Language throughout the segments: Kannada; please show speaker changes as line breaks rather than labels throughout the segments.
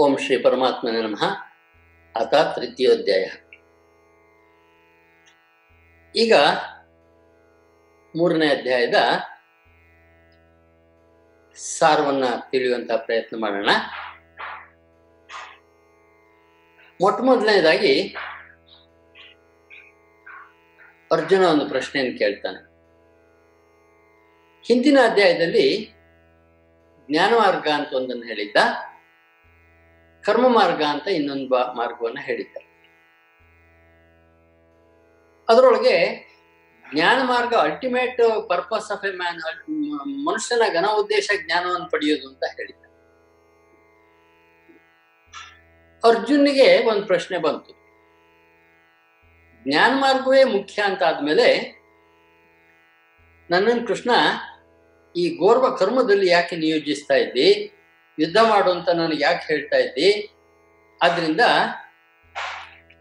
ಓಂ ಶ್ರೀ ಪರಮಾತ್ಮನೇ ನಮಃ. ಅಥ ತೃತೀಯೋಧ್ಯಾಯ. ಈಗ ಮೂರನೇ ಅಧ್ಯಾಯದ ಸಾರವನ್ನ ತಿಳಿಯುವಂತಹ ಪ್ರಯತ್ನ ಮಾಡೋಣ. ಮೊಟ್ಟ ಮೊದಲನೇದಾಗಿ ಅರ್ಜುನ ಒಂದು ಪ್ರಶ್ನೆಯನ್ನು ಕೇಳ್ತಾನೆ. ಹಿಂದಿನ ಅಧ್ಯಾಯದಲ್ಲಿ ಜ್ಞಾನಮಾರ್ಗ ಅಂತ ಒಂದನ್ನು ಹೇಳಿದ್ದ. ಕರ್ಮ ಮಾರ್ಗ ಅಂತ ಇನ್ನೊಂದು ಬಾ ಮಾರ್ಗವನ್ನು ಹೇಳಿದ್ದಾರೆ. ಅದರೊಳಗೆ ಜ್ಞಾನ ಮಾರ್ಗ ultimate purpose of a man ಮನುಷ್ಯನ ಘನ ಉದ್ದೇಶ ಜ್ಞಾನವನ್ನು ಪಡೆಯೋದು ಅಂತ ಹೇಳಿದ್ದಾರೆ. ಅರ್ಜುನಿಗೆ ಒಂದು ಪ್ರಶ್ನೆ ಬಂತು. ಜ್ಞಾನ ಮಾರ್ಗವೇ ಮುಖ್ಯ ಅಂತ ಆದ್ಮೇಲೆ ನನ್ನನ್ನು ಕೃಷ್ಣ, ಈ ಗೋರ್ವ ಕರ್ಮದಲ್ಲಿ ಯಾಕೆ ನಿಯೋಜಿಸ್ತಾ ಇದ್ದಿ? ಯುದ್ಧ ಮಾಡು ಅಂತ ನಾನು ಯಾಕೆ ಹೇಳ್ತಾ ಇದ್ದಿ? ಆದ್ರಿಂದ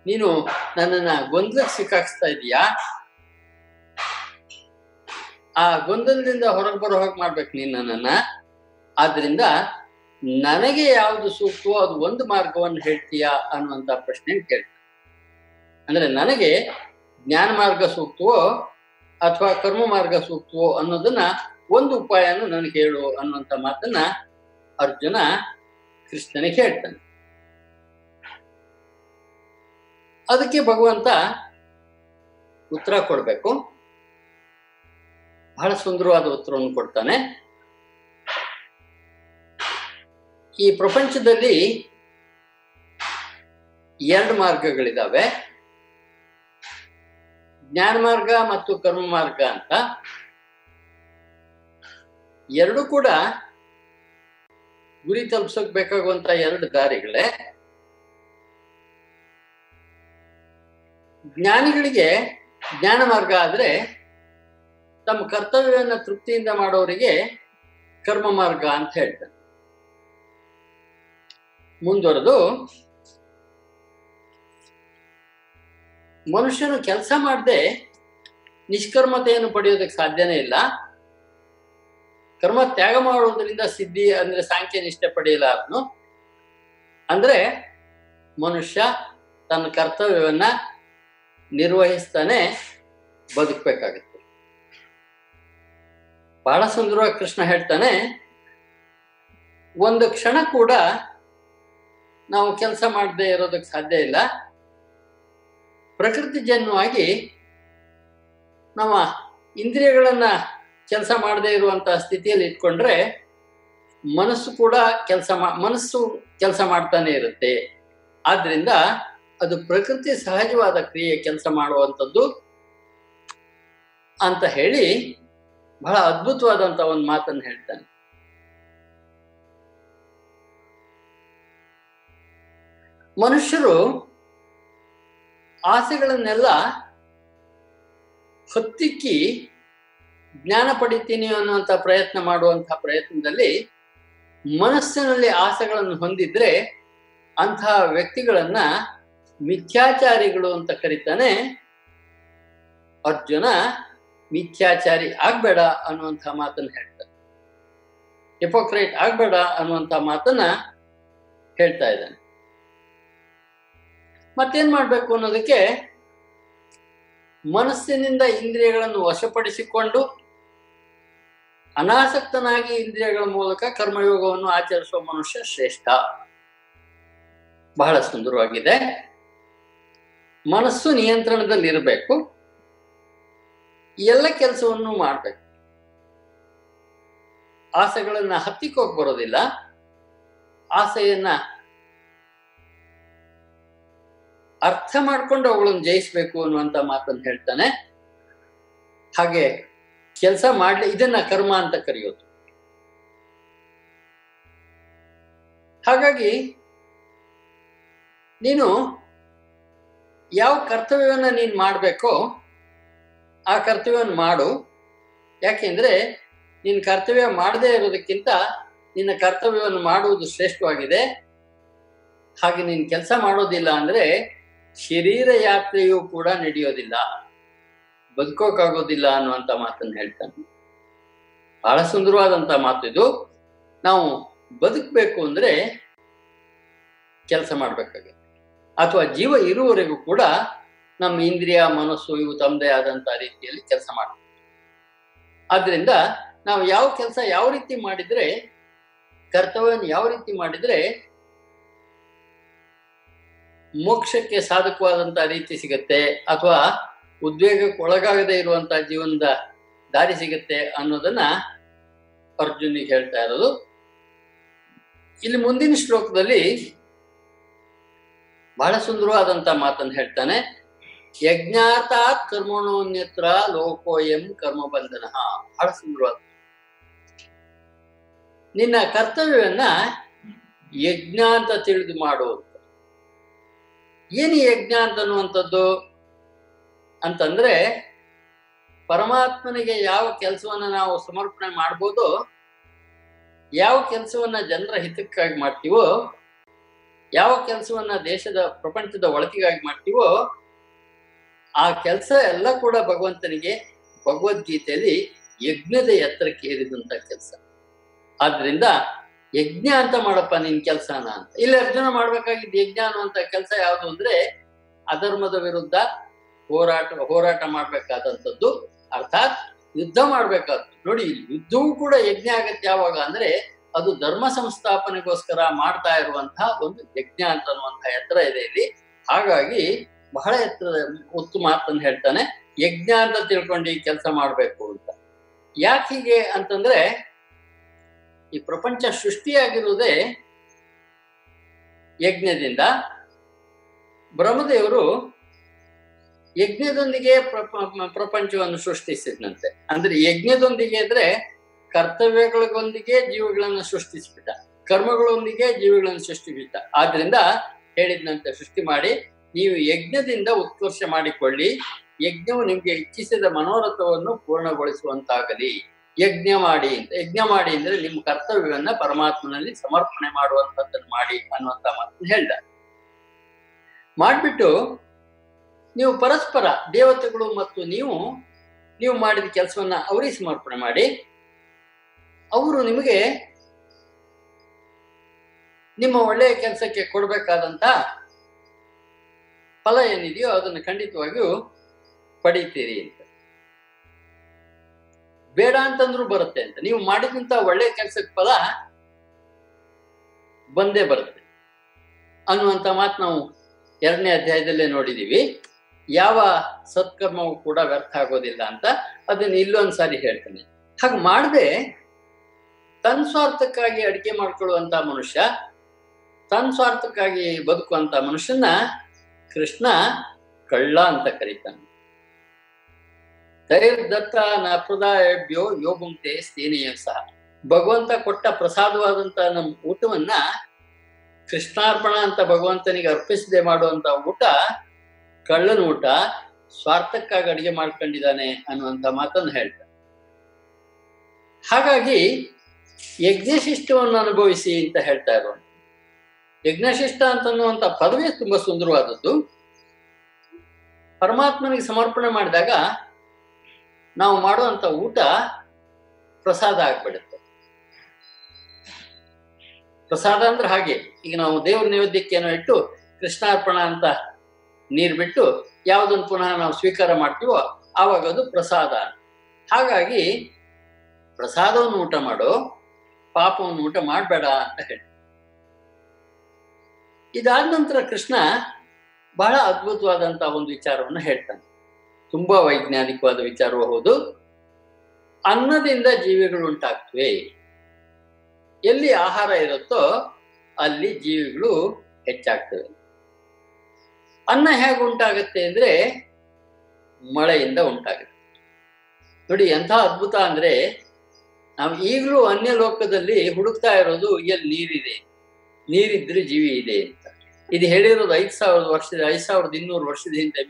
ನೀನು ನನ್ನನ್ನ ಗೊಂದಲಕ್ಕೆ ಸಿಕ್ಕಾಕ್ಸ್ತಾ ಇದೀಯಾ ಆ ಗೊಂದಲದಿಂದ ಹೊರಗೆ ಬರೋ ಹಾಗೆ ಮಾಡ್ಬೇಕು ನೀನ್ ನನ್ನನ್ನ. ಆದ್ರಿಂದ ನನಗೆ ಯಾವುದು ಸೂಕ್ತವೋ ಅದು ಒಂದು ಮಾರ್ಗವನ್ನು ಹೇಳ್ತೀಯಾ ಅನ್ನುವಂತ ಪ್ರಶ್ನೆ ಕೇಳ್ತ ಅಂದ್ರೆ ನನಗೆ ಜ್ಞಾನ ಮಾರ್ಗ ಸೂಕ್ತವೋ ಅಥವಾ ಕರ್ಮ ಮಾರ್ಗ ಸೂಕ್ತವೋ ಅನ್ನೋದನ್ನ ಒಂದು ಉಪಾಯನ ನನಗೆ ಹೇಳು ಅನ್ನುವಂತ ಮಾತನ್ನ ಅರ್ಜುನ ಕೃಷ್ಣನಿಗೆ ಹೇಳ್ತಾನೆ. ಅದಕ್ಕೆ ಭಗವಂತ ಉತ್ತರ ಕೊಡಬೇಕು. ಬಹಳ ಸುಂದರವಾದ ಉತ್ತರವನ್ನು ಕೊಡ್ತಾನೆ. ಈ ಪ್ರಪಂಚದಲ್ಲಿ ಎರಡು ಮಾರ್ಗಗಳಿದಾವೆ. ಜ್ಞಾನ ಮಾರ್ಗ ಮತ್ತು ಕರ್ಮ ಮಾರ್ಗ ಅಂತ. ಎರಡು ಕೂಡ ಗುರಿ ತಲುಪ್ಸಕ್ ಬೇಕಾಗುವಂತ ಎರಡು ದಾರಿಗಳೇ ಜ್ಞಾನಿಗಳಿಗೆ ಜ್ಞಾನ ಮಾರ್ಗ ಆದ್ರೆ ತಮ್ಮ ಕರ್ತವ್ಯವನ್ನ ತೃಪ್ತಿಯಿಂದ ಮಾಡೋರಿಗೆ ಕರ್ಮ ಮಾರ್ಗ ಅಂತ ಹೇಳ್ತಾರೆ. ಮುಂದುವರೆದು, ಮನುಷ್ಯನು ಕೆಲಸ ಮಾಡದೆ ನಿಷ್ಕರ್ಮತೆಯನ್ನು ಪಡೆಯೋದಕ್ಕೆ ಸಾಧ್ಯನೇ ಇಲ್ಲ. ಕರ್ಮ ತ್ಯಾಗ ಮಾಡುವುದರಿಂದ ಸಿದ್ಧಿ ಅಂದ್ರೆ ಸಾಂಖ್ಯ ನಿಷ್ಠೆ ಪಡೆಯಲಾರನು ಅಂದ್ರೆ ಮನುಷ್ಯ ತನ್ನ ಕರ್ತವ್ಯವನ್ನ ನಿರ್ವಹಿಸ್ತಾನೆ ಬದುಕಬೇಕಾಗುತ್ತೆ. ಬಹಳ ಸುಂದರವಾಗಿ ಕೃಷ್ಣ ಹೇಳ್ತಾನೆ, ಒಂದು ಕ್ಷಣ ಕೂಡ ನಾವು ಕೆಲಸ ಮಾಡದೆ ಇರೋದಕ್ಕೆ ಸಾಧ್ಯ ಇಲ್ಲ. ಪ್ರಕೃತಿ ಜನ್ಮವಾಗಿ ನಮ್ಮ ಇಂದ್ರಿಯಗಳನ್ನ ಕೆಲಸ ಮಾಡದೇ ಇರುವಂತಹ ಸ್ಥಿತಿಯಲ್ಲಿ ಇಟ್ಕೊಂಡ್ರೆ ಮನಸ್ಸು ಕೂಡ ಕೆಲಸ ಮನಸ್ಸು ಕೆಲಸ ಮಾಡ್ತಾನೆ ಇರುತ್ತೆ. ಆದ್ರಿಂದ ಅದು ಪ್ರಕೃತಿ ಸಹಜವಾದ ಕ್ರಿಯೆ ಕೆಲಸ ಮಾಡುವಂಥದ್ದು ಅಂತ ಹೇಳಿ ಬಹಳ ಅದ್ಭುತವಾದಂತ ಒಂದು ಮಾತನ್ನು ಹೇಳ್ತಾನೆ. ಮನುಷ್ಯರು ಆಸೆಗಳನ್ನೆಲ್ಲ ಹೊತ್ತಿಕ್ಕಿ ಜ್ಞಾನ ಪಡಿತೀನಿ ಅನ್ನುವಂಥ ಪ್ರಯತ್ನ ಮಾಡುವಂತಹ ಪ್ರಯತ್ನದಲ್ಲಿ ಮನಸ್ಸಿನಲ್ಲಿ ಆಸೆಗಳನ್ನು ಹೊಂದಿದ್ರೆ ಅಂತಹ ವ್ಯಕ್ತಿಗಳನ್ನ ಮಿಥ್ಯಾಚಾರಿಗಳು ಅಂತ ಕರೀತಾನೆ. ಅರ್ಜುನ ಮಿಥ್ಯಾಚಾರಿ ಆಗ್ಬೇಡ ಅನ್ನುವಂಥ ಮಾತನ್ನ ಹೇಳ್ತಾನೆ. ಹಿಪೋಕ್ರೈಟ್ ಆಗ್ಬೇಡ ಅನ್ನುವಂಥ ಮಾತನ್ನ ಹೇಳ್ತಾ ಇದ್ದಾನೆ. ಮತ್ತೇನ್ ಮಾಡ್ಬೇಕು ಅನ್ನೋದಕ್ಕೆ ಮನಸ್ಸಿನಿಂದ ಇಂದ್ರಿಯಗಳನ್ನು ವಶಪಡಿಸಿಕೊಂಡು ಅನಾಸಕ್ತನಾಗಿ ಇಂದ್ರಿಯಗಳ ಮೂಲಕ ಕರ್ಮಯೋಗವನ್ನು ಆಚರಿಸುವ ಮನುಷ್ಯ ಶ್ರೇಷ್ಠ. ಬಹಳ ಸುಂದರವಾಗಿದೆ. ಮನಸ್ಸು ನಿಯಂತ್ರಣದಲ್ಲಿರಬೇಕು. ಎಲ್ಲ ಕೆಲಸವನ್ನು ಮಾಡಬೇಕು. ಆಸೆಗಳನ್ನ ಹತ್ತಿಕೋಕ್ ಬರೋದಿಲ್ಲ. ಆಸೆಯನ್ನ ಅರ್ಥ ಮಾಡ್ಕೊಂಡು ಅವುಗಳನ್ನು ಜಯಿಸ್ಬೇಕು ಅನ್ನುವಂತ ಮಾತನ್ನು ಹೇಳ್ತಾನೆ. ಹಾಗೆ ಕೆಲಸ ಮಾಡ್ಲಿ, ಇದನ್ನ ಕರ್ಮ ಅಂತ ಕರೆಯೋದು. ಹಾಗಾಗಿ ನೀನು ಯಾವ ಕರ್ತವ್ಯವನ್ನ ನೀನು ಮಾಡಬೇಕೋ ಆ ಕರ್ತವ್ಯವನ್ನು ಮಾಡು. ಯಾಕೆಂದ್ರೆ ನಿನ್ನ ಕರ್ತವ್ಯ ಮಾಡದೇ ಇರೋದಕ್ಕಿಂತ ನಿನ್ನ ಕರ್ತವ್ಯವನ್ನು ಮಾಡುವುದು ಶ್ರೇಷ್ಠವಾಗಿದೆ. ಹಾಗೆ ನೀನು ಕೆಲಸ ಮಾಡೋದಿಲ್ಲ ಅಂದ್ರೆ ಶರೀರ ಯಾತ್ರೆಯೂ ಕೂಡ ನಡೆಯೋದಿಲ್ಲ. ಬದುಕೋಕಾಗೋದಿಲ್ಲ ಅನ್ನುವಂಥ ಮಾತನ್ನು ಹೇಳ್ತಾನೆ. ಬಹಳ ಸುಂದರವಾದಂಥ ಮಾತು ಇದು. ನಾವು ಬದುಕಬೇಕು ಅಂದ್ರೆ ಕೆಲಸ ಮಾಡ್ಬೇಕಾಗುತ್ತೆ. ಅಥವಾ ಜೀವ ಇರುವವರೆಗೂ ಕೂಡ ನಮ್ಮ ಇಂದ್ರಿಯ, ಮನಸ್ಸು ಇವು ತಮ್ಮದೇ ಆದಂತ ರೀತಿಯಲ್ಲಿ ಕೆಲಸ ಮಾಡಬೇಕು. ಆದ್ರಿಂದ ನಾವು ಯಾವ ಕೆಲಸ ಯಾವ ರೀತಿ ಮಾಡಿದ್ರೆ, ಕರ್ತವ್ಯವನ್ನು ಯಾವ ರೀತಿ ಮಾಡಿದ್ರೆ ಮೋಕ್ಷಕ್ಕೆ ಸಾಧಕವಾದಂತಹ ರೀತಿ ಸಿಗತ್ತೆ ಅಥವಾ ಉದ್ವೇಗಕ್ಕೆ ಒಳಗಾಗದೇ ಇರುವಂತಹ ಜೀವನದ ದಾರಿ ಸಿಗತ್ತೆ ಅನ್ನೋದನ್ನ ಅರ್ಜುನಿಗೆ ಹೇಳ್ತಾ ಇರೋದು. ಇಲ್ಲಿ ಮುಂದಿನ ಶ್ಲೋಕದಲ್ಲಿ ಬಹಳ ಸುಂದರವಾದಂತ ಮಾತನ್ನು ಹೇಳ್ತಾನೆ. ಯಜ್ಞಾತ ಕರ್ಮಣೋನ್ಯತ್ರ ಲೋಕೋಯಂ ಕರ್ಮ ಬಂಧನ ಬಹಳ ಸುಂದರವಾದ ನಿನ್ನ ಕರ್ತವ್ಯವನ್ನ ಯಜ್ಞ ಅಂತ ತಿಳಿದು ಮಾಡು ಅಂತ. ಏನು ಯಜ್ಞ ಅಂತ ಅನ್ನುವಂಥದ್ದು ಅಂತಂದ್ರೆ, ಪರಮಾತ್ಮನಿಗೆ ಯಾವ ಕೆಲಸವನ್ನ ನಾವು ಸಮರ್ಪಣೆ ಮಾಡ್ಬೋದು, ಯಾವ ಕೆಲಸವನ್ನ ಜನರ ಹಿತಕ್ಕಾಗಿ ಮಾಡ್ತೀವೋ, ಯಾವ ಕೆಲಸವನ್ನ ದೇಶದ ಪ್ರಪಂಚದ ಒಳತಿಗಾಗಿ ಮಾಡ್ತೀವೋ, ಆ ಕೆಲಸ ಎಲ್ಲ ಕೂಡ ಭಗವಂತನಿಗೆ ಭಗವದ್ಗೀತೆಯಲ್ಲಿ ಯಜ್ಞದ ಎತ್ತರಕ್ಕೆ ಏರಿದಂತ ಕೆಲಸ. ಆದ್ರಿಂದ ಯಜ್ಞ ಅಂತ ಮಾಡಪ್ಪ ನಿನ್ ಕೆಲ್ಸನ ಅಂತ. ಇಲ್ಲಿ, ಅರ್ಜುನ ಮಾಡ್ಬೇಕಾಗಿದ್ದ ಯಜ್ಞ ಅನ್ನುವಂತ ಕೆಲಸ ಯಾವುದು ಅಂದ್ರೆ ಅಧರ್ಮದ ವಿರುದ್ಧ ಹೋರಾಟ ಹೋರಾಟ ಮಾಡ್ಬೇಕಾದಂಥದ್ದು. ಅರ್ಥಾತ್ ಯುದ್ಧ ಮಾಡ್ಬೇಕಾದ್ದು. ನೋಡಿ, ಯುದ್ಧವೂ ಕೂಡ ಯಜ್ಞ ಆಗತ್ತೆ ಯಾವಾಗ ಅಂದ್ರೆ ಅದು ಧರ್ಮ ಸಂಸ್ಥಾಪನೆಗೋಸ್ಕರ ಮಾಡ್ತಾ ಇರುವಂತಹ ಒಂದು ಯಜ್ಞ ಅಂತ ಅನ್ನುವಂತಹ ಎತ್ತರ ಇದೆ ಇಲ್ಲಿ. ಹಾಗಾಗಿ ಬಹಳ ಎತ್ತರದ ಒತ್ತು ಮಾತನ್ನು ಹೇಳ್ತಾನೆ. ಯಜ್ಞ ಅಂತ ತಿಳ್ಕೊಂಡು ಈ ಕೆಲಸ ಮಾಡ್ಬೇಕು ಅಂತ. ಯಾಕೆ ಹೀಗೆ ಅಂತಂದ್ರೆ ಈ ಪ್ರಪಂಚ ಸೃಷ್ಟಿಯಾಗಿರುವುದೇ ಯಜ್ಞದಿಂದ. ಬ್ರಹ್ಮದೇವರು ಯಜ್ಞದೊಂದಿಗೆ ಪ್ರಪ- ಪ್ರಪಂಚವನ್ನು ಸೃಷ್ಟಿಸಿದಂತೆ ಅಂದ್ರೆ ಯಜ್ಞದೊಂದಿಗೆ ಅಂದ್ರೆ ಕರ್ತವ್ಯಗಳಿಗೊಂದಿಗೆ ಜೀವಿಗಳನ್ನು ಸೃಷ್ಟಿಸಿಬಿಟ್ಟ. ಕರ್ಮಗಳೊಂದಿಗೆ ಜೀವಿಗಳನ್ನು ಸೃಷ್ಟಿಸಿಬಿಟ್ಟ ಆದ್ರಿಂದ ಹೇಳಿದಂತೆ ಸೃಷ್ಟಿ ಮಾಡಿ, ನೀವು ಯಜ್ಞದಿಂದ ಉತ್ಕರ್ಷ ಮಾಡಿಕೊಳ್ಳಿ, ಯಜ್ಞವು ನಿಮ್ಗೆ ಇಚ್ಛಿಸಿದ ಮನೋರಥವನ್ನು ಪೂರ್ಣಗೊಳಿಸುವಂತಾಗಲಿ. ಯಜ್ಞ ಮಾಡಿ ಅಂತ. ಯಜ್ಞ ಮಾಡಿ ಅಂದ್ರೆ ನಿಮ್ಮ ಕರ್ತವ್ಯವನ್ನ ಪರಮಾತ್ಮನಲ್ಲಿ ಸಮರ್ಪಣೆ ಮಾಡುವಂತದ್ದನ್ನ ಮಾಡಿ ಅನ್ನುವಂತ ಮಾತನ್ನು ಹೇಳ್ದ. ಮಾಡ್ಬಿಟ್ಟು ನೀವು ಪರಸ್ಪರ ದೇವತೆಗಳು ಮತ್ತು ನೀವು ನೀವು ಮಾಡಿದ ಕೆಲಸವನ್ನ ಅವರಿಗೆ ಸಮರ್ಪಣೆ ಮಾಡಿ. ಅವರು ನಿಮಗೆ ನಿಮ್ಮ ಒಳ್ಳೆಯ ಕೆಲಸಕ್ಕೆ ಕೊಡಬೇಕಾದಂತ ಫಲ ಏನಿದೆಯೋ ಅದನ್ನು ಖಂಡಿತವಾಗಿಯೂ ಪಡೀತೀರಿ ಅಂತ. ಬೇಡ ಅಂತಂದ್ರೂ ಬರುತ್ತೆ ಅಂತ. ನೀವು ಮಾಡಿದಂತ ಒಳ್ಳೆ ಕೆಲಸಕ್ಕೆ ಫಲ ಬಂದೇ ಬರುತ್ತೆ. ಅನ್ನುವಂತ ಮಾತು ನಾವು ಎರಡನೇ ಅಧ್ಯಾಯದಲ್ಲೇ ನೋಡಿದೀವಿ. ಯಾವ ಸತ್ಕರ್ಮವೂ ಕೂಡ ವ್ಯರ್ಥ ಆಗೋದಿಲ್ಲ ಅಂತ. ಅದನ್ನ ಇಲ್ಲೊಂದ್ ಸಾರಿ ಹೇಳ್ತಾನೆ. ಹಾಗೆ ಮಾಡದೆ ತನ್ನ ಸ್ವಾರ್ಥಕ್ಕಾಗಿ ಅಡಿಕೆ ಮಾಡ್ಕೊಳ್ಳುವಂತ ಮನುಷ್ಯ ತನ್ನ ಸ್ವಾರ್ಥಕ್ಕಾಗಿ ಬದುಕುವಂತ ಮನುಷ್ಯನ ಕೃಷ್ಣ ಕಳ್ಳ ಅಂತ ಕರೀತಾನೆ. ದತ್ತ ನಪ್ರದಾಯಭ್ಯೋ ಪ್ರದಾಯಭ್ಯೋ ಯೋಗುಂತೆ ಸೇನೆಯ ಸಹ. ಭಗವಂತ ಕೊಟ್ಟ ಪ್ರಸಾದವಾದಂತ ನಮ್ಮ ಊಟವನ್ನ ಕೃಷ್ಣಾರ್ಪಣ ಅಂತ ಭಗವಂತನಿಗೆ ಅರ್ಪಿಸದೆ ಮಾಡುವಂತ ಊಟ ಕಳ್ಳನ ಊಟ, ಸ್ವಾರ್ಥಕ್ಕಾಗಿ ಅಡಿಗೆ ಮಾಡ್ಕೊಂಡಿದ್ದಾನೆ ಅನ್ನುವಂತ ಮಾತನ್ನು ಹೇಳ್ತಾರೆ. ಹಾಗಾಗಿ ಯಜ್ಞಶಿಷ್ಟವನ್ನು ಅನುಭವಿಸಿ ಅಂತ ಹೇಳ್ತಾ ಇರೋ ಯಜ್ಞಶಿಷ್ಟ ಅಂತನ್ನುವಂತ ಪದವೇ ತುಂಬಾ ಸುಂದರವಾದದ್ದು. ಪರಮಾತ್ಮನಿಗೆ ಸಮರ್ಪಣೆ ಮಾಡಿದಾಗ ನಾವು ಮಾಡುವಂತ ಊಟ ಪ್ರಸಾದ ಆಗ್ಬಿಡುತ್ತೆ. ಪ್ರಸಾದ ಅಂದ್ರೆ ಹಾಗೆ, ಈಗ ನಾವು ದೇವ್ರ ನೈವೇದ್ಯಕ್ಕೆ ಏನೋ ಇಟ್ಟು ಕೃಷ್ಣಾರ್ಪಣ ಅಂತ ನೀರ್ ಬಿಟ್ಟು ಯಾವುದನ್ನು ಪುನಃ ನಾವು ಸ್ವೀಕಾರ ಮಾಡ್ತೀವೋ ಆವಾಗ ಅದು ಪ್ರಸಾದ. ಹಾಗಾಗಿ ಪ್ರಸಾದವನ್ನು ಊಟ ಮಾಡು, ಪಾಪವನ್ನು ಊಟ ಮಾಡಬೇಡ ಅಂತ ಹೇಳಿ. ಇದಾದ ನಂತರ ಕೃಷ್ಣ ಬಹಳ ಅದ್ಭುತವಾದಂತಹ ಒಂದು ವಿಚಾರವನ್ನು ಹೇಳ್ತಾನೆ. ತುಂಬಾ ವೈಜ್ಞಾನಿಕವಾದ ವಿಚಾರವೂ ಹೌದು. ಅನ್ನದಿಂದ ಜೀವಿಗಳು ಉಂಟಾಗ್ತವೆ. ಎಲ್ಲಿ ಆಹಾರ ಇರುತ್ತೋ ಅಲ್ಲಿ ಜೀವಿಗಳು ಹೆಚ್ಚಾಗ್ತವೆ. ಅನ್ನ ಹೇಗೆ ಉಂಟಾಗತ್ತೆ ಅಂದ್ರೆ ಮಳೆಯಿಂದ ಉಂಟಾಗುತ್ತೆ. ನೋಡಿ ಎಂಥ ಅದ್ಭುತ ಅಂದ್ರೆ ನಾವು ಈಗಲೂ ಅನ್ಯ ಲೋಕದಲ್ಲಿ ಹುಡುಕ್ತಾ ಇರೋದು ಎಲ್ಲಿ ನೀರಿದೆ? ನೀರಿದ್ರೆ ಜೀವಿ ಇದೆ ಅಂತ. ಇದು ಹೇಳಿರೋದು ಐದು ಸಾವಿರದ ವರ್ಷದ, ಐದು ಸಾವಿರದ ಇನ್ನೂರು ವರ್ಷದ ಹಿಂದೆ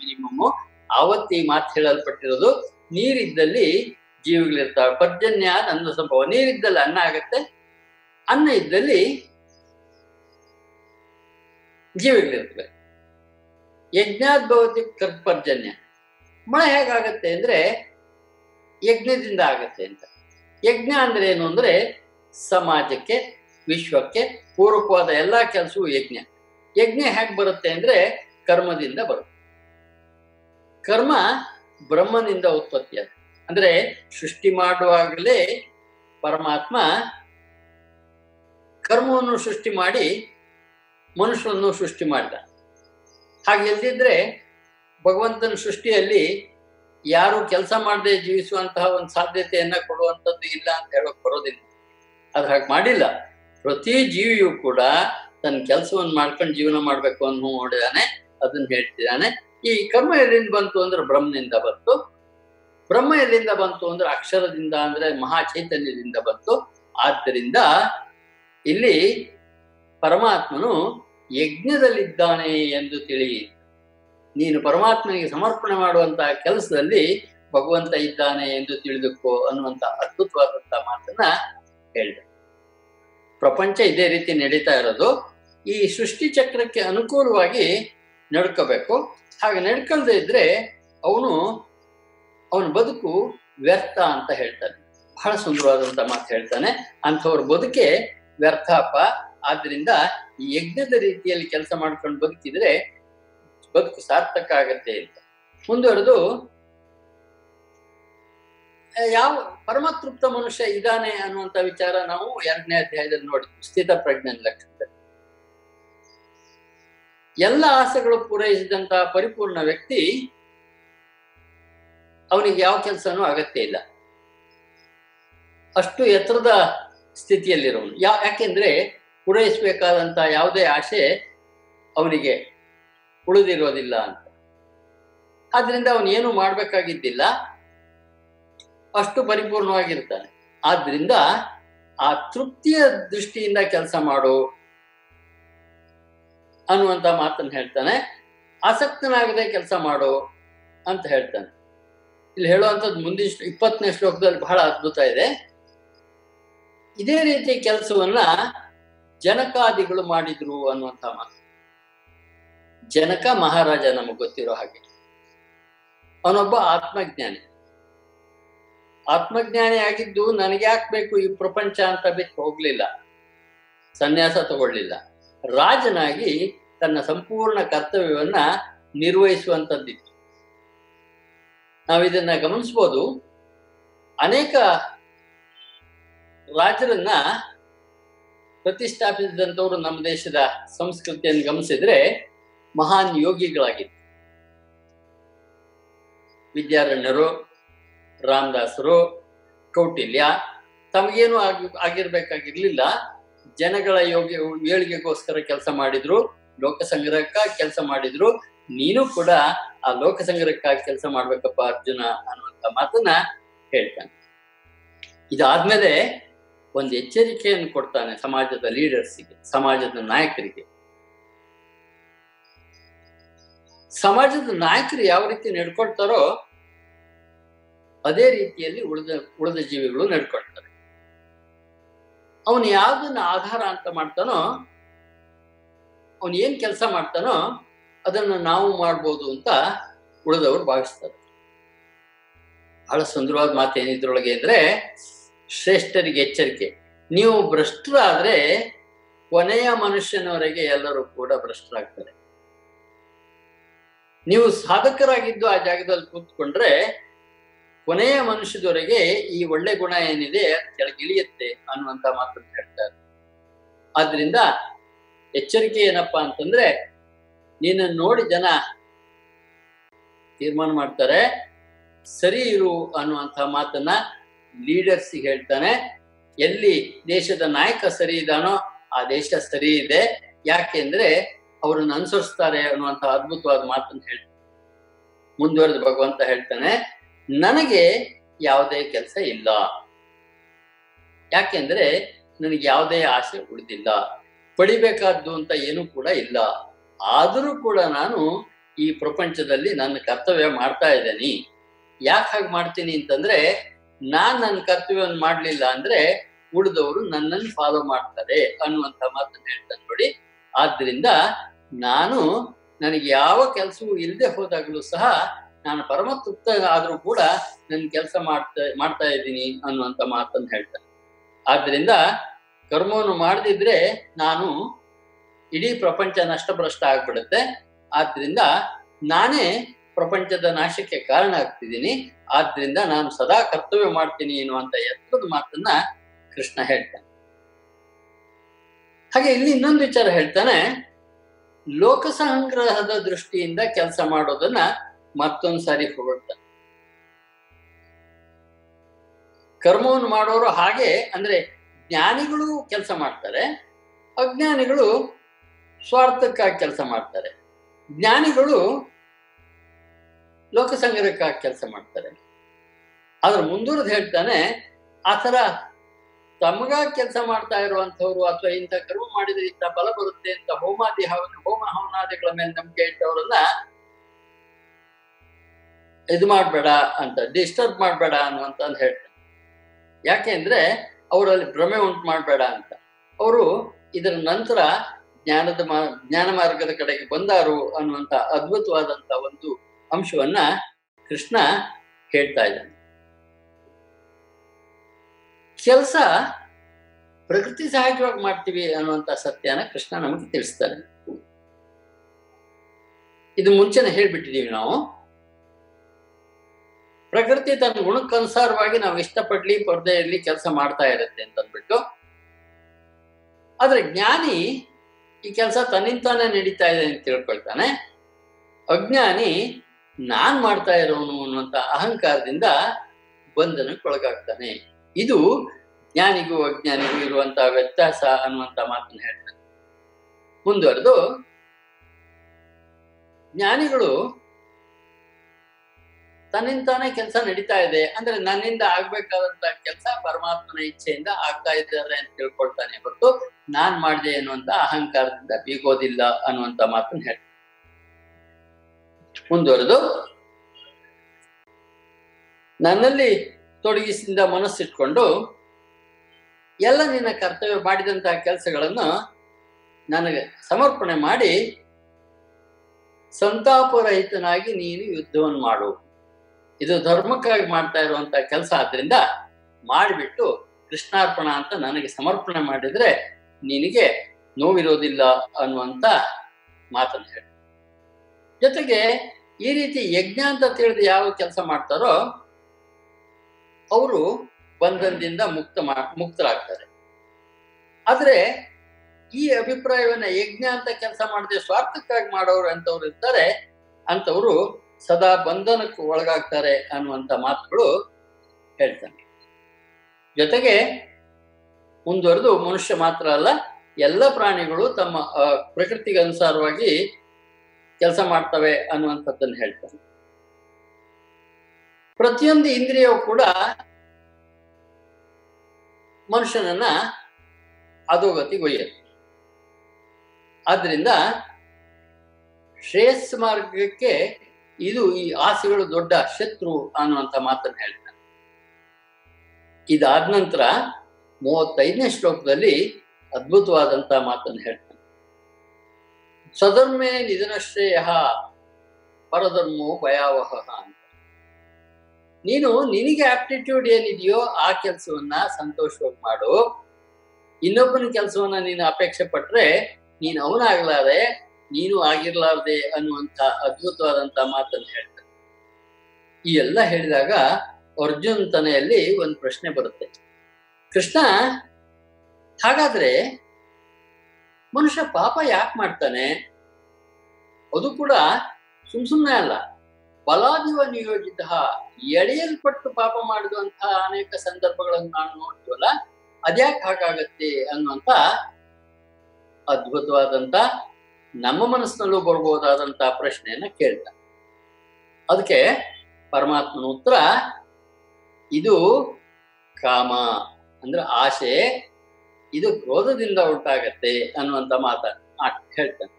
ಆವತ್ತು ಮಾತು ಹೇಳಲ್ಪಟ್ಟಿರೋದು, ನೀರಿದ್ದಲ್ಲಿ ಜೀವಿಗಳಿರ್ತಾವೆ. ಪರ್ಜನ್ಯ ಅನ್ನ ಸಂಭವ. ನೀರಿದ್ದಲ್ಲಿ ಅನ್ನ ಆಗತ್ತೆ. ಅನ್ನ ಇದ್ದಲ್ಲಿ ಜೀವಿಗಳಿರ್ತವೆ. ಯಜ್ಞಾದ್ಭವತಿ ಪರ್ಜನ್ಯ. ಮಳೆ ಹೇಗಾಗತ್ತೆ ಅಂದ್ರೆ ಯಜ್ಞದಿಂದ ಆಗತ್ತೆ ಅಂತ. ಯಜ್ಞ ಅಂದ್ರೆ ಏನು ಅಂದ್ರೆ ಸಮಾಜಕ್ಕೆ, ವಿಶ್ವಕ್ಕೆ ಪೂರಕವಾದ ಎಲ್ಲಾ ಕೆಲಸವೂ ಯಜ್ಞ. ಯಜ್ಞ ಹೇಗೆ ಬರುತ್ತೆ ಅಂದ್ರೆ ಕರ್ಮದಿಂದ ಬರುತ್ತೆ. ಕರ್ಮ ಬ್ರಹ್ಮನಿಂದ ಉತ್ಪತ್ತಿ ಅಂದ್ರೆ ಸೃಷ್ಟಿ ಮಾಡುವಾಗಲೇ ಪರಮಾತ್ಮ ಕರ್ಮವನ್ನು ಸೃಷ್ಟಿ ಮಾಡಿ ಮನುಷ್ಯನನ್ನು ಸೃಷ್ಟಿ ಮಾಡಿದ. ಹಾಗೆ ಇಲ್ದಿದ್ರೆ ಭಗವಂತನ ಸೃಷ್ಟಿಯಲ್ಲಿ ಯಾರು ಕೆಲಸ ಮಾಡದೆ ಜೀವಿಸುವಂತಹ ಒಂದು ಸಾಧ್ಯತೆಯನ್ನ ಕೊಡುವಂಥದ್ದು ಇಲ್ಲ ಅಂತ ಹೇಳೋಕ್ ಬರೋದಿಲ್ಲ. ಅದು ಹಾಗೆ ಮಾಡಿಲ್ಲ. ಪ್ರತಿ ಜೀವಿಯು ಕೂಡ ತನ್ನ ಕೆಲಸವನ್ನು ಮಾಡ್ಕೊಂಡು ಜೀವನ ಮಾಡ್ಬೇಕು ಅನ್ನೋ ನೋಡಿದಾನೆ, ಅದನ್ನ ಹೇಳ್ತಿದ್ದಾನೆ ಈ ಕರ್ಮ ಎಲ್ಲಿಂದ ಬಂತು ಅಂದ್ರೆ ಬ್ರಹ್ಮನಿಂದ ಬಂತು. ಬ್ರಹ್ಮ ಎಲ್ಲಿಂದ ಬಂತು ಅಂದ್ರೆ ಅಕ್ಷರದಿಂದ ಅಂದ್ರೆ ಮಹಾ ಚೈತನ್ಯದಿಂದ ಬಂತು. ಆದ್ದರಿಂದ ಇಲ್ಲಿ ಪರಮಾತ್ಮನು ಯಜ್ಞದಲ್ಲಿದ್ದಾನೆ ಎಂದು ತಿಳಿ. ನೀನು ಪರಮಾತ್ಮನಿಗೆ ಸಮರ್ಪಣೆ ಮಾಡುವಂತಹ ಕೆಲಸದಲ್ಲಿ ಭಗವಂತ ಇದ್ದಾನೆ ಎಂದು ತಿಳಿದುಕೋ ಅನ್ನುವಂತ ಅದ್ಭುತವಾದಂತಹ ಮಾತನ್ನ ಹೇಳಿದೆ. ಪ್ರಪಂಚ ಇದೇ ರೀತಿ ನಡೀತಾ ಇರೋದು. ಈ ಸೃಷ್ಟಿ ಚಕ್ರಕ್ಕೆ ಅನುಕೂಲವಾಗಿ ನಡ್ಕೋಬೇಕು. ಹಾಗೆ ನಡ್ಕೊಳ್ದೇ ಇದ್ರೆ ಅವನು, ಅವನ ಬದುಕು ವ್ಯರ್ಥ ಅಂತ ಹೇಳ್ತಾನೆ. ಬಹಳ ಸುಂದರವಾದಂತ ಮಾತು ಹೇಳ್ತಾನೆ. ಅಂಥವ್ರ ಬದುಕೆ ವ್ಯರ್ಥಾಪ. ಆದ್ರಿಂದ ಈ ಯಜ್ಞದ ರೀತಿಯಲ್ಲಿ ಕೆಲಸ ಮಾಡ್ಕೊಂಡು ಬದುಕಿದ್ರೆ ಬದುಕು ಸಾರ್ಥಕ ಆಗತ್ತೆ ಅಂತ. ಮುಂದುವರೆದು ಯಾವ ಪರಮತೃಪ್ತ ಮನುಷ್ಯ ಇದ್ದಾನೆ ಅನ್ನುವಂತ ವಿಚಾರ ನಾವು ಎರಡನೇ ಅಧ್ಯಾಯದಲ್ಲಿ ನೋಡಿದ್ವಿ. ಸ್ಥಿತ ಪ್ರಜ್ಞಾನ ಎಲ್ಲ ಆಸೆಗಳು ಪೂರೈಸಿದಂತಹ ಪರಿಪೂರ್ಣ ವ್ಯಕ್ತಿ ಅವನಿಗೆ ಯಾವ ಕೆಲಸನೂ ಅಗತ್ಯ ಇಲ್ಲ. ಅಷ್ಟು ಎತ್ತರದ ಸ್ಥಿತಿಯಲ್ಲಿರೋನು ಯಾ, ಯಾಕೆಂದ್ರೆ ಪೂರೈಸಬೇಕಾದಂತಹ ಯಾವುದೇ ಆಸೆ ಅವನಿಗೆ ಉಳಿದಿರೋದಿಲ್ಲ ಅಂತ. ಆದ್ರಿಂದ ಅವನು ಏನು ಮಾಡ್ಬೇಕಾಗಿದ್ದಿಲ್ಲ, ಅಷ್ಟು ಪರಿಪೂರ್ಣವಾಗಿರ್ತಾನೆ. ಆದ್ರಿಂದ ಆ ತೃಪ್ತಿಯ ದೃಷ್ಟಿಯಿಂದ ಕೆಲಸ ಮಾಡು ಅನ್ನುವಂತ ಮಾತನ್ನು ಹೇಳ್ತಾನೆ. ಆಸಕ್ತನಾಗದೆ ಕೆಲಸ ಮಾಡು ಅಂತ ಹೇಳ್ತಾನೆ. ಇಲ್ಲಿ ಹೇಳುವಂಥದ್ದು ಮುಂದಿನ ಇಪ್ಪತ್ತನೇ ಶ್ಲೋಕದಲ್ಲಿ ಬಹಳ ಅದ್ಭುತ ಇದೆ. ಇದೇ ರೀತಿ ಕೆಲಸವನ್ನ ಜನಕಾದಿಗಳು ಮಾಡಿದ್ರು ಅನ್ನುವಂಥ ಮಾತು. ಜನಕ ಮಹಾರಾಜ ನಮಗೆ ಗೊತ್ತಿರೋ ಹಾಗೆ. ಅವನೊಬ್ಬ ಆತ್ಮಜ್ಞಾನಿ. ಆತ್ಮಜ್ಞಾನಿ ಆಗಿದ್ದು ನನಗೆ ಬೇಕು ಈ ಪ್ರಪಂಚ ಅಂತ ಬಿಟ್ಟು ಹೋಗ್ಲಿಲ್ಲ. ಸನ್ಯಾಸ ತಗೊಳ್ಳಿಲ್ಲ. ರಾಜನಾಗಿ ತನ್ನ ಸಂಪೂರ್ಣ ಕರ್ತವ್ಯವನ್ನ ನಿರ್ವಹಿಸುವಂತದ್ದಿತ್ತು. ನಾವು ಇದನ್ನ ಗಮನಿಸ್ಬೋದು. ಅನೇಕ ರಾಜರನ್ನ ಪ್ರತಿಷ್ಠಾಪಿಸಿದಂಥವ್ರು ನಮ್ಮ ದೇಶದ ಸಂಸ್ಕೃತಿಯನ್ನು ಗಮನಿಸಿದ್ರೆ ಮಹಾನ್ ಯೋಗಿಗಳಾಗಿತ್ತು ವಿದ್ಯಾರಣ್ಯರು, ರಾಮದಾಸರು, ಕೌಟಿಲ್ಯ ತಮಗೇನು ಆಗಿ, ಆಗಿರ್ಬೇಕಾಗಿರ್ಲಿಲ್ಲ. ಜನಗಳ ಯೋಗ್ಯ ಏಳಿಗೆಗೋಸ್ಕರ ಕೆಲಸ ಮಾಡಿದ್ರು, ಲೋಕ ಸಂಗ್ರಹಕ್ಕಾಗಿ ಕೆಲಸ ಮಾಡಿದ್ರು, ನೀನು ಕೂಡ ಆ ಲೋಕ ಸಂಗ್ರಹಕ್ಕಾಗಿ ಕೆಲಸ ಮಾಡ್ಬೇಕಪ್ಪ ಅರ್ಜುನ ಅನ್ನುವಂತ ಮಾತನ್ನ ಹೇಳ್ತಾನೆ. ಇದಾದ್ಮೇಲೆ ಒಂದು ಎಚ್ಚರಿಕೆಯನ್ನು ಕೊಡ್ತಾನೆ ಸಮಾಜದ ಲೀಡರ್ಸಿಗೆ, ಸಮಾಜದ ನಾಯಕರಿಗೆ. ಸಮಾಜದ ನಾಯಕರು ಯಾವ ರೀತಿ ನಡ್ಕೊಳ್ತಾರೋ ಅದೇ ರೀತಿಯಲ್ಲಿ ಉಳಿದ ಉಳಿದ ಜೀವಿಗಳು ನಡ್ಕೊಳ್ತಾರೆ. ಅವನು ಯಾವ್ದನ್ನ ಆಧಾರ ಅಂತ ಮಾಡ್ತಾನೋ, ಅವನು ಏನ್ ಕೆಲಸ ಮಾಡ್ತಾನೋ, ಅದನ್ನ ನಾವು ಮಾಡ್ಬೋದು ಅಂತ ಉಳಿದವರು ಭಾವಿಸ್ತಾರೆ. ಬಹಳ ಸುಂದರವಾದ ಮಾತು ಏನಿದ್ರೊಳಗೆ ಅಂದ್ರೆ, ಶ್ರೇಷ್ಠರಿಗೆ ಎಚ್ಚರಿಕೆ. ನೀವು ಭ್ರಷ್ಟರಾದ್ರೆ ಕೊನೆಯ ಮನುಷ್ಯನವರೆಗೆ ಎಲ್ಲರೂ ಕೂಡ ಭ್ರಷ್ಟರಾಗ್ತಾರೆ. ನೀವು ಸಾಧಕರಾಗಿದ್ದು ಆ ಜಾಗದಲ್ಲಿ ಕೂತ್ಕೊಂಡ್ರೆ ಕೊನೆಯ ಮನುಷ್ಯದವರೆಗೆ ಈ ಒಳ್ಳೆ ಗುಣ ಏನಿದೆ ಕೆಳಗಿಳಿಯುತ್ತೆ ಅನ್ನುವಂತ ಮಾತನ್ನು ಹೇಳ್ತಾರೆ. ಆದ್ರಿಂದ ಎಚ್ಚರಿಕೆ ಏನಪ್ಪಾ ಅಂತಂದ್ರೆ ನೀನು ನೋಡಿ ಜನ ತೀರ್ಮಾನ ಮಾಡ್ತಾರೆ, ಸರಿ ಇರು ಅನ್ನುವಂತ ಮಾತನ್ನ ಲೀಡರ್ಸ್ ಹೇಳ್ತಾನೆ. ಎಲ್ಲಿ ದೇಶದ ನಾಯಕ ಸರಿ ಇದಾನೋ ಆ ದೇಶ ಸರಿ ಇದೆ. ಯಾಕೆಂದ್ರೆ ಅವರನ್ನು ಅನುಸರಿಸ್ತಾರೆ ಅನ್ನುವಂತ ಅದ್ಭುತವಾದ ಮಾತನ್ನು ಹೇಳ್ತಾರೆ ಮುಂದುವರೆದು ಭಗವಂತ ಹೇಳ್ತಾನೆ ನನಗೆ ಯಾವುದೇ ಕೆಲಸ ಇಲ್ಲ. ಯಾಕೆಂದ್ರೆ ನನಗೆ ಯಾವುದೇ ಆಸೆ ಉಳಿದಿಲ್ಲ. ಪಡಿಬೇಕಾದ್ದು ಅಂತ ಏನೂ ಕೂಡ ಇಲ್ಲ. ಆದರೂ ಕೂಡ ನಾನು ಈ ಪ್ರಪಂಚದಲ್ಲಿ ನನ್ನ ಕರ್ತವ್ಯ ಮಾಡ್ತಾ ಇದ್ದೀನಿ. ಯಾಕೆ ಹಾಗೆ ಮಾಡ್ತೀನಿ ಅಂತಂದ್ರೆ, ನಾನ್ ನನ್ನ ಕರ್ತವ್ಯವನ್ನು ಮಾಡ್ಲಿಲ್ಲ ಅಂದ್ರೆ ಉಳಿದವರು ನನ್ನನ್ನು ಫಾಲೋ ಮಾಡ್ತಾರೆ ಅನ್ನುವಂಥ ಮಾತನ್ನು ಹೇಳ್ತಾನೆ ನೋಡಿ. ಆದ್ರಿಂದ ನಾನು ನನಗೆ ಯಾವ ಕೆಲಸವೂ ಇಲ್ಲದೆ ಹೋದಾಗಲೂ ಸಹ ನಾನು ಪರಮ ತೃಪ್ತ ಆದ್ರೂ ಕೂಡ ನನ್ನ ಕೆಲಸ ಮಾಡ್ತಾ ಮಾಡ್ತಾ ಇದ್ದೀನಿ ಅನ್ನುವಂಥ ಮಾತನ್ನು ಹೇಳ್ತಾನೆ ಆದ್ರಿಂದ ಕರ್ಮವನ್ನು ಮಾಡದಿದ್ರೆ ನಾನು ಇಡೀ ಪ್ರಪಂಚ ನಷ್ಟಭ್ರಷ್ಟ ಆಗ್ಬಿಡುತ್ತೆ. ಆದ್ರಿಂದ ನಾನೇ ಪ್ರಪಂಚದ ನಾಶಕ್ಕೆ ಕಾರಣ ಆಗ್ತಿದ್ದೀನಿ. ಆದ್ರಿಂದ ನಾನು ಸದಾ ಕರ್ತವ್ಯ ಮಾಡ್ತೀನಿ ಎನ್ನುವಂತ ಎತ್ತರದ ಮಾತನ್ನ ಕೃಷ್ಣ ಹೇಳ್ತಾನೆ. ಹಾಗೆ ಇಲ್ಲಿ ಇನ್ನೊಂದು ವಿಚಾರ ಹೇಳ್ತಾನೆ. ಲೋಕಸಂಗ್ರಹದ ದೃಷ್ಟಿಯಿಂದ ಕೆಲಸ ಮಾಡೋದನ್ನ ಮತ್ತೊಂದು ಸಾರಿ ಹೊಗಳ್ತಾನೆ ಕರ್ಮವನ್ನು ಮಾಡೋರು ಹಾಗೆ, ಅಂದ್ರೆ ಜ್ಞಾನಿಗಳು ಕೆಲಸ ಮಾಡ್ತಾರೆ, ಅಜ್ಞಾನಿಗಳು ಸ್ವಾರ್ಥಕ್ಕಾಗಿ ಕೆಲಸ ಮಾಡ್ತಾರೆ. ಜ್ಞಾನಿಗಳು ಲೋಕಸಂಗ್ರಹಕ್ಕಾಗಿ ಕೆಲಸ ಮಾಡ್ತಾರೆ. ಆದ್ರೆ ಮುಂದುವರೆದು ಹೇಳ್ತಾನೆ, ಆ ಥರ ತಮಗಾಗಿ ಕೆಲಸ ಮಾಡ್ತಾ ಇರುವಂತವ್ರು ಅಥವಾ ಇಂಥ ಕರ್ಮ ಮಾಡಿದ್ರೆ ಇಂಥ ಬಲ ಬರುತ್ತೆ ಅಂತ ಹೋಮಾದಿ ಹವನ ಹೋಮ ಹವನಾದಿಗಳ ಮೇಲೆ ನಂಬಿಕೆ ಇಟ್ಟವರನ್ನ ಇದು ಮಾಡಬೇಡ ಅಂತ ಡಿಸ್ಟರ್ಬ್ ಮಾಡಬೇಡ ಅನ್ನುವಂತ ಹೇಳ್ತಾರೆ. ಯಾಕೆ ಅಂದ್ರೆ ಅವರಲ್ಲಿ ಭ್ರಮೆ ಉಂಟು ಮಾಡಬೇಡ ಅಂತ. ಅವರು ಇದರ ನಂತರ ಜ್ಞಾನದ ಮಾ, ಜ್ಞಾನ ಮಾರ್ಗದ ಕಡೆಗೆ ಬಂದಾರು ಅನ್ನುವಂತ ಅದ್ಭುತವಾದಂತ ಒಂದು ಅಂಶವನ್ನ ಕೃಷ್ಣ ಹೇಳ್ತಾ ಇದ್ದಾನೆ. ಕೆಲಸ ಪ್ರಕೃತಿ ಸಹಜವಾಗಿ ಮಾಡ್ತೀವಿ ಅನ್ನುವಂತ ಸತ್ಯನ ಕೃಷ್ಣ ನಮಗೆ ತಿಳಿಸ್ತಾನೆ. ಇದು ಮುಂಚೆನೆ ಹೇಳ್ಬಿಟ್ಟಿದೀವಿ ನಾವು. ಪ್ರಕೃತಿ ತನ್ನ ಗುಣಕ್ಕನುಸಾರವಾಗಿ ನಾವು ಇಷ್ಟಪಡ್ಲಿ ಇರಲಿ, ಕೆಲಸ ಮಾಡ್ತಾ ಇರುತ್ತೆ ಅಂತ ಅಂದ್ಬಿಟ್ಟು ಆದ್ರೆ ಜ್ಞಾನಿ ಈ ಕೆಲಸ ತನ್ನಿಂತಾನೆ ನಡೀತಾ ಇದೆ ಅಂತ ತಿಳ್ಕೊಳ್ತಾನೆ. ಅಜ್ಞಾನಿ ನಾನ್ ಮಾಡ್ತಾ ಇರೋನು ಅನ್ನುವಂತ ಅಹಂಕಾರದಿಂದ ಬಂಧನಕ್ಕೊಳಗಾಗ್ತಾನೆ ಇದು ಜ್ಞಾನಿಗೂ ಅಜ್ಞಾನಿಗೂ ಇರುವಂತಹ ವ್ಯತ್ಯಾಸ ಅನ್ನುವಂತ ಮಾತನ್ನ ಹೇಳ್ತಾನೆ. ಮುಂದುವರೆದು, ಜ್ಞಾನಿಗಳು ತನ್ನಿಂತಾನೆ ಕೆಲಸ ನಡೀತಾ ಇದೆ. ಅಂದ್ರೆ ನನ್ನಿಂದ ಆಗ್ಬೇಕಾದಂತ ಕೆಲಸ ಪರಮಾತ್ಮನ ಇಚ್ಛೆಯಿಂದ ಆಗ್ತಾ ಇದ್ದಾರೆ ಅಂತ ತಿಳ್ಕೊಳ್ತಾನೆ. ಹೊರತು ನಾನ್ ಮಾಡಿದೆ ಅನ್ನುವಂತ ಅಹಂಕಾರದಿಂದ ಬೀಗೋದಿಲ್ಲ ಅನ್ನುವಂತ ಮಾತನ್ನ ಹೇಳ್ತಾರೆ ಮುಂದುವರೆದು, ನನ್ನಲ್ಲಿ ತೊಡಗಿಸಿದ ಮನಸ್ಸಿಟ್ಕೊಂಡು ಎಲ್ಲ ನಿನ್ನ ಕರ್ತವ್ಯ ಮಾಡಿದಂತಹ ಕೆಲಸಗಳನ್ನು ನನಗೆ ಸಮರ್ಪಣೆ ಮಾಡಿ ಸಂತಾಪರಹಿತನಾಗಿ ನೀನು ಯುದ್ಧವನ್ನು ಮಾಡು. ಇದು ಧರ್ಮಕ್ಕಾಗಿ ಮಾಡ್ತಾ ಇರುವಂತ ಕೆಲಸ ಆದ್ರಿಂದ ಮಾಡಿಬಿಟ್ಟು ಕೃಷ್ಣಾರ್ಪಣ ಅಂತ ನನಗೆ ಸಮರ್ಪಣೆ ಮಾಡಿದ್ರೆ ನಿನಗೆ ನೋವಿರೋದಿಲ್ಲ ಅನ್ನುವಂತ ಮಾತನ್ನು ಹೇಳಿ. ಜೊತೆಗೆ ಈ ರೀತಿ ಯಜ್ಞ ಅಂತ ತಿಳಿದು ಯಾವ ಕೆಲಸ ಮಾಡ್ತಾರೋ ಅವರು ಬಂಧನದಿಂದ ಮುಕ್ತ ಮಾ, ಮುಕ್ತರಾಗ್ತಾರೆ. ಆದ್ರೆ ಈ ಅಭಿಪ್ರಾಯವನ್ನ ಯಜ್ಞ ಅಂತ ಕೆಲಸ ಮಾಡದೆ ಸ್ವಾರ್ಥಕ್ಕಾಗಿ ಮಾಡೋರು ಅಂತವ್ರು ಇರ್ತಾರೆ, ಅಂತವರು ಸದಾ ಬಂಧನಕ್ಕೆ ಒಳಗಾಗ್ತಾರೆ ಅನ್ನುವಂತ ಮಾತುಗಳು ಹೇಳ್ತಾನೆ. ಜೊತೆಗೆ ಮುಂದುವರೆದು ಮನುಷ್ಯ ಮಾತ್ರ ಅಲ್ಲ, ಎಲ್ಲ ಪ್ರಾಣಿಗಳು ತಮ್ಮ ಪ್ರಕೃತಿಗೆ ಅನುಸಾರವಾಗಿ ಕೆಲಸ ಮಾಡ್ತವೆ ಅನ್ನುವಂಥದ್ದನ್ನು ಹೇಳ್ತಾನೆ. ಪ್ರತಿಯೊಂದು ಇಂದ್ರಿಯವು ಕೂಡ ಮನುಷ್ಯನನ್ನ ಅಧೋಗತಿಗೊಯ್ಯುತ್ತೆ ಆದ್ರಿಂದ ಶ್ರೇಯಸ್ ಮಾರ್ಗಕ್ಕೆ ಇದು ಈ ಆಸೆಗಳು ದೊಡ್ಡ ಶತ್ರು ಅನ್ನುವಂತ ಮಾತನ್ನು ಹೇಳ್ತಾನೆ ಇದಾದ ನಂತರ ಮೂವತ್ತೈದನೇ ಶ್ಲೋಕದಲ್ಲಿ ಅದ್ಭುತವಾದಂತ ಮಾತನ್ನು ಹೇಳ್ತಾನೆ ಸಧರ್ಮೇ ನಿಧನ ಶ್ರೇಯ ಪರಧರ್ಮೋ ಭಯಾವಹ ಅಂತ. ನೀನು ನಿನಗೆ ಆಪ್ಟಿಟ್ಯೂಡ್ ಏನಿದೆಯೋ ಆ ಕೆಲಸವನ್ನ ಸಂತೋಷವಾಗಿ ಮಾಡು. ಇನ್ನೊಬ್ಬನ ಕೆಲಸವನ್ನ ನೀನು ಅಪೇಕ್ಷೆ ಪಟ್ರೆ ನೀನು ಅವನಾಗ್ಲಾರೆ ನೀನು ಆಗಿರ್ಲಾರ್ದೆ ಅನ್ನುವಂತ ಅದ್ಭುತವಾದಂತ ಮಾತನ್ನು ಹೇಳ್ತಾರೆ. ಈ ಎಲ್ಲ ಹೇಳಿದಾಗ ಅರ್ಜುನ್ ತನೆಯಲ್ಲಿ ಒಂದು ಪ್ರಶ್ನೆ ಬರುತ್ತೆ. ಕೃಷ್ಣ, ಹಾಗಾದ್ರೆ ಮನುಷ್ಯ ಪಾಪ ಯಾಕೆ ಮಾಡ್ತಾನೆ? ಅದು ಕೂಡ ಸುಮ್ ಸುಮ್ಮನೆ ಅಲ್ಲ. ಬಲಾದಿವ ನಿಯೋಜಿತ ಎಳೆಯಲ್ಪಟ್ಟು ಪಾಪ ಮಾಡಿದಂತಹ ಅನೇಕ ಸಂದರ್ಭಗಳನ್ನು ನಾನು ನೋಡ್ತೀವಲ್ಲ, ಅದ್ಯಾಕೆ ಹಾಗಾಗತ್ತೆ ಅನ್ನುವಂತ ಅದ್ಭುತವಾದಂತ ನಮ್ಮ ಮನಸ್ಸಿನಲ್ಲೂ ಬರ್ಬೋದಾದಂತಹ ಪ್ರಶ್ನೆಯನ್ನ ಕೇಳ್ತ ಅದಕ್ಕೆ ಪರಮಾತ್ಮನ ಉತ್ತರ ಇದು ಕಾಮ ಅಂದ್ರೆ ಆಸೆ, ಇದು ಕ್ರೋಧದಿಂದ ಉಂಟಾಗತ್ತೆ ಅನ್ನುವಂತ ಮಾತ ಹೇಳ್ತಾನೆ.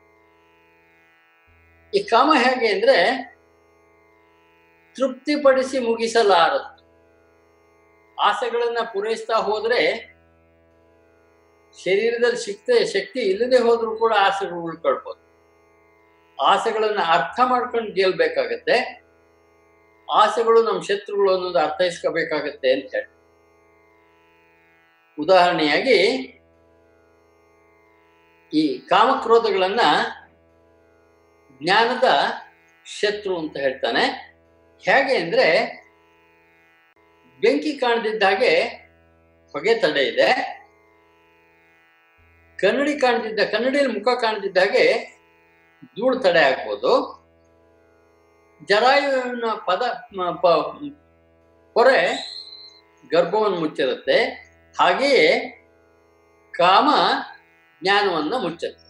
ಈ ಕಾಮ ಹೇಗೆ ಅಂದ್ರೆ ತೃಪ್ತಿಪಡಿಸಿ ಮುಗಿಸಲಾರದು. ಆಸೆಗಳನ್ನ ಪೂರೈಸ್ತಾ ಹೋದ್ರೆ ಶರೀರದಲ್ಲಿ ಶಕ್ತಿ ಶಕ್ತಿ ಇಲ್ಲದೆ ಹೋದ್ರೂ ಕೂಡ ಆಸೆಗಳು ಉಳ್ಕೊಳ್ಬೋದು. ಆಸೆಗಳನ್ನ ಅರ್ಥ ಮಾಡ್ಕೊಂಡು ಗೆಲ್ಬೇಕಾಗತ್ತೆ. ಆಸೆಗಳು ನಮ್ಮ ಶತ್ರುಗಳು ಅನ್ನೋದು ಅರ್ಥೈಸ್ಕೋಬೇಕಾಗತ್ತೆ ಅಂತ ಹೇಳಿ. ಉದಾಹರಣೆಯಾಗಿ, ಈ ಕಾಮಕ್ರೋಧಗಳನ್ನ ಜ್ಞಾನದ ಶತ್ರು ಅಂತ ಹೇಳ್ತಾನೆ. ಹೇಗೆ ಅಂದ್ರೆ, ಬೆಂಕಿ ಕಾಣದಿದ್ದಾಗೆ ಹೊಗೆ ತಡೆ ಇದೆ. ಕನ್ನಡಿ ಕಾಣ್ತಿದ್ದ, ಕನ್ನಡಿಯಲ್ಲಿ ಮುಖ ಕಾಣ್ತಿದ್ದ ಹಾಗೆ ಧೂಳು ತಡೆ ಆಗ್ಬೋದು. ಜರಾಯುವಿನ ಪದ ಪೊರೆ ಗರ್ಭವನ್ನು ಮುಚ್ಚಿರುತ್ತೆ ಹಾಗೆಯೇ ಕಾಮ ಜ್ಞಾನವನ್ನ ಮುಚ್ಚುತ್ತೆ.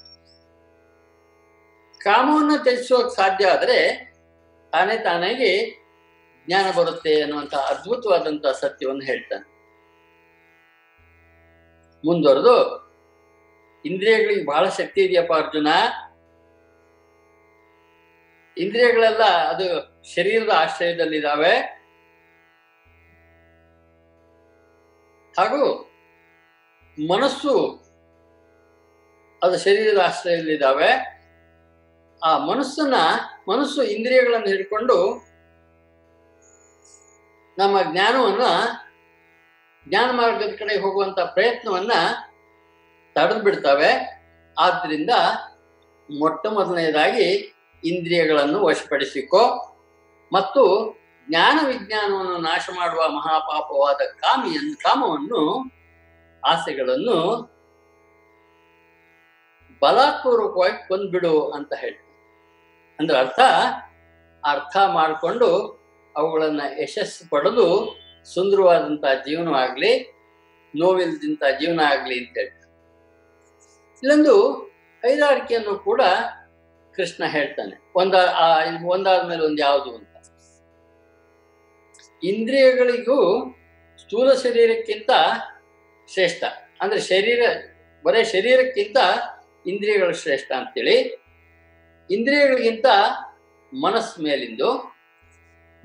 ಕಾಮವನ್ನು ತ್ಯಜಿಸೋಕೆ ಸಾಧ್ಯ ಆದರೆ ತಾನೇ ತಾನಾಗಿ ಜ್ಞಾನ ಬರುತ್ತೆ ಅನ್ನುವಂಥ ಅದ್ಭುತವಾದಂತಹ ಸತ್ಯವನ್ನು ಹೇಳ್ತಾನೆ. ಮುಂದುವರೆದು ಇಂದ್ರಿಯಗಳಿಗೆ ಬಹಳ ಶಕ್ತಿ ಇದೆಯಪ್ಪ ಅರ್ಜುನ? ಇಂದ್ರಿಯಗಳೆಲ್ಲ ಅದು ಶರೀರದ ಆಶ್ರಯದಲ್ಲಿದ್ದಾವೆ ಹಾಗೂ ಮನಸ್ಸು ಅದು ಶರೀರದ ಆಶ್ರಯದಲ್ಲಿದ್ದಾವೆ ಆ ಮನಸ್ಸನ್ನ, ಮನಸ್ಸು ಇಂದ್ರಿಯಗಳನ್ನು ಹಿಡ್ಕೊಂಡು ನಮ್ಮ ಜ್ಞಾನವನ್ನ, ಜ್ಞಾನ ಮಾರ್ಗದ ಕಡೆ ಹೋಗುವಂತ ಪ್ರಯತ್ನವನ್ನ ತಡೆದು ಬಿಡ್ತವೆ. ಆದ್ರಿಂದ ಮೊಟ್ಟ ಮೊದಲನೇದಾಗಿ ಇಂದ್ರಿಯಗಳನ್ನು ವಶಪಡಿಸಿಕೋ. ಮತ್ತು ಜ್ಞಾನ ವಿಜ್ಞಾನವನ್ನು ನಾಶ ಮಾಡುವ ಮಹಾಪಾಪವಾದ ಕಾಮಿಯನ್ನು ಕಾಮವನ್ನು ಆಸೆಗಳನ್ನು ಬಲಾತ್ಪೂರ್ವಕವಾಗಿ ಕೊಂದ್ಬಿಡು ಅಂತ ಹೇಳ್ತಾರೆ. ಅಂದ್ರೆ ಅರ್ಥ? ಅರ್ಥ ಮಾಡಿಕೊಂಡು ಅವುಗಳನ್ನ ಯಶಸ್ಸು ಪಡೆದು ಸುಂದರವಾದಂತಹ ಜೀವನ ಆಗ್ಲಿ ನೋವಿಲ್ದಂತ ಜೀವನ ಆಗ್ಲಿ ಅಂತ ಹೇಳ್ತಾರೆ. ಇಲ್ಲೊಂದು ಹೈರಾರಿಕೆಯನ್ನು ಕೂಡ ಕೃಷ್ಣ ಹೇಳ್ತಾನೆ. ಒಂದ ಒಂದಾದ್ಮೇಲೆ ಒಂದು ಯಾವುದು ಅಂತ. ಇಂದ್ರಿಯಗಳಿಗೂ ಸ್ಥೂಲ ಶರೀರಕ್ಕಿಂತ ಶ್ರೇಷ್ಠ. ಅಂದ್ರೆ ಶರೀರ, ಬರೇ ಶರೀರಕ್ಕಿಂತ ಇಂದ್ರಿಯಗಳು ಶ್ರೇಷ್ಠ ಅಂತೇಳಿ. ಇಂದ್ರಿಯಗಳಿಗಿಂತ ಮನಸ್ಸು ಮೇಲಿಂದು,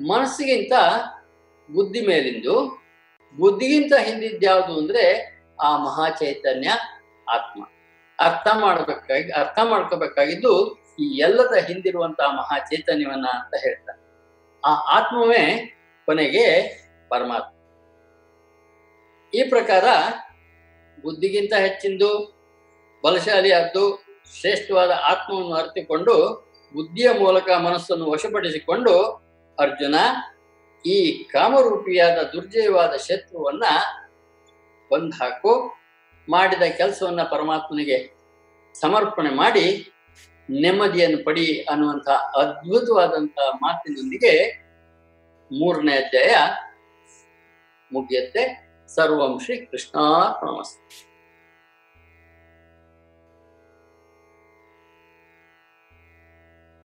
ಮನಸ್ಸಿಗಿಂತ ಬುದ್ಧಿ ಮೇಲಿಂದು, ಬುದ್ಧಿಗಿಂತ ಹಿಂದಿದ್ಯಾವುದು ಅಂದ್ರೆ ಆ ಮಹಾಚೈತನ್ಯ ಆತ್ಮ. ಅರ್ಥ ಮಾಡಬೇಕಾಗಿ, ಅರ್ಥ ಮಾಡ್ಕೋಬೇಕಾಗಿದ್ದು ಈ ಎಲ್ಲದ ಹಿಂದಿರುವಂತಹ ಮಹಾ ಚೈತನ್ಯವನ್ನ ಅಂತ ಹೇಳ್ತಾರೆ. ಆ ಆತ್ಮವೇ ಕೊನೆಗೆ ಪರಮಾತ್ಮ. ಈ ಪ್ರಕಾರ ಬುದ್ಧಿಗಿಂತ ಹೆಚ್ಚಿಂದು, ಬಲಶಾಲಿಯಾದ್ದು, ಶ್ರೇಷ್ಠವಾದ ಆತ್ಮವನ್ನು ಅರ್ಥಿಕೊಂಡು ಬುದ್ಧಿಯ ಮೂಲಕ ಮನಸ್ಸನ್ನು ವಶಪಡಿಸಿಕೊಂಡು ಅರ್ಜುನ ಈ ಕಾಮರೂಪಿಯಾದ ದುರ್ಜಯವಾದ ಶತ್ರುವನ್ನ ಬಂದ್ ಹಾಕು. ಮಾಡಿದ ಕೆಲಸವನ್ನ ಪರಮಾತ್ಮನಿಗೆ ಸಮರ್ಪಣೆ ಮಾಡಿ ನೆಮ್ಮದಿಯನ್ನು ಪಡಿ ಅನ್ನುವಂಥ ಅದ್ಭುತವಾದಂತಹ ಮಾತಿನೊಂದಿಗೆ ಮೂರನೇ ಅಧ್ಯಾಯ ಮುಗಿಯುತ್ತೆ. ಸರ್ವಂ ಶ್ರೀ ಕೃಷ್ಣಾರ್ಪಣಮಸ್ತು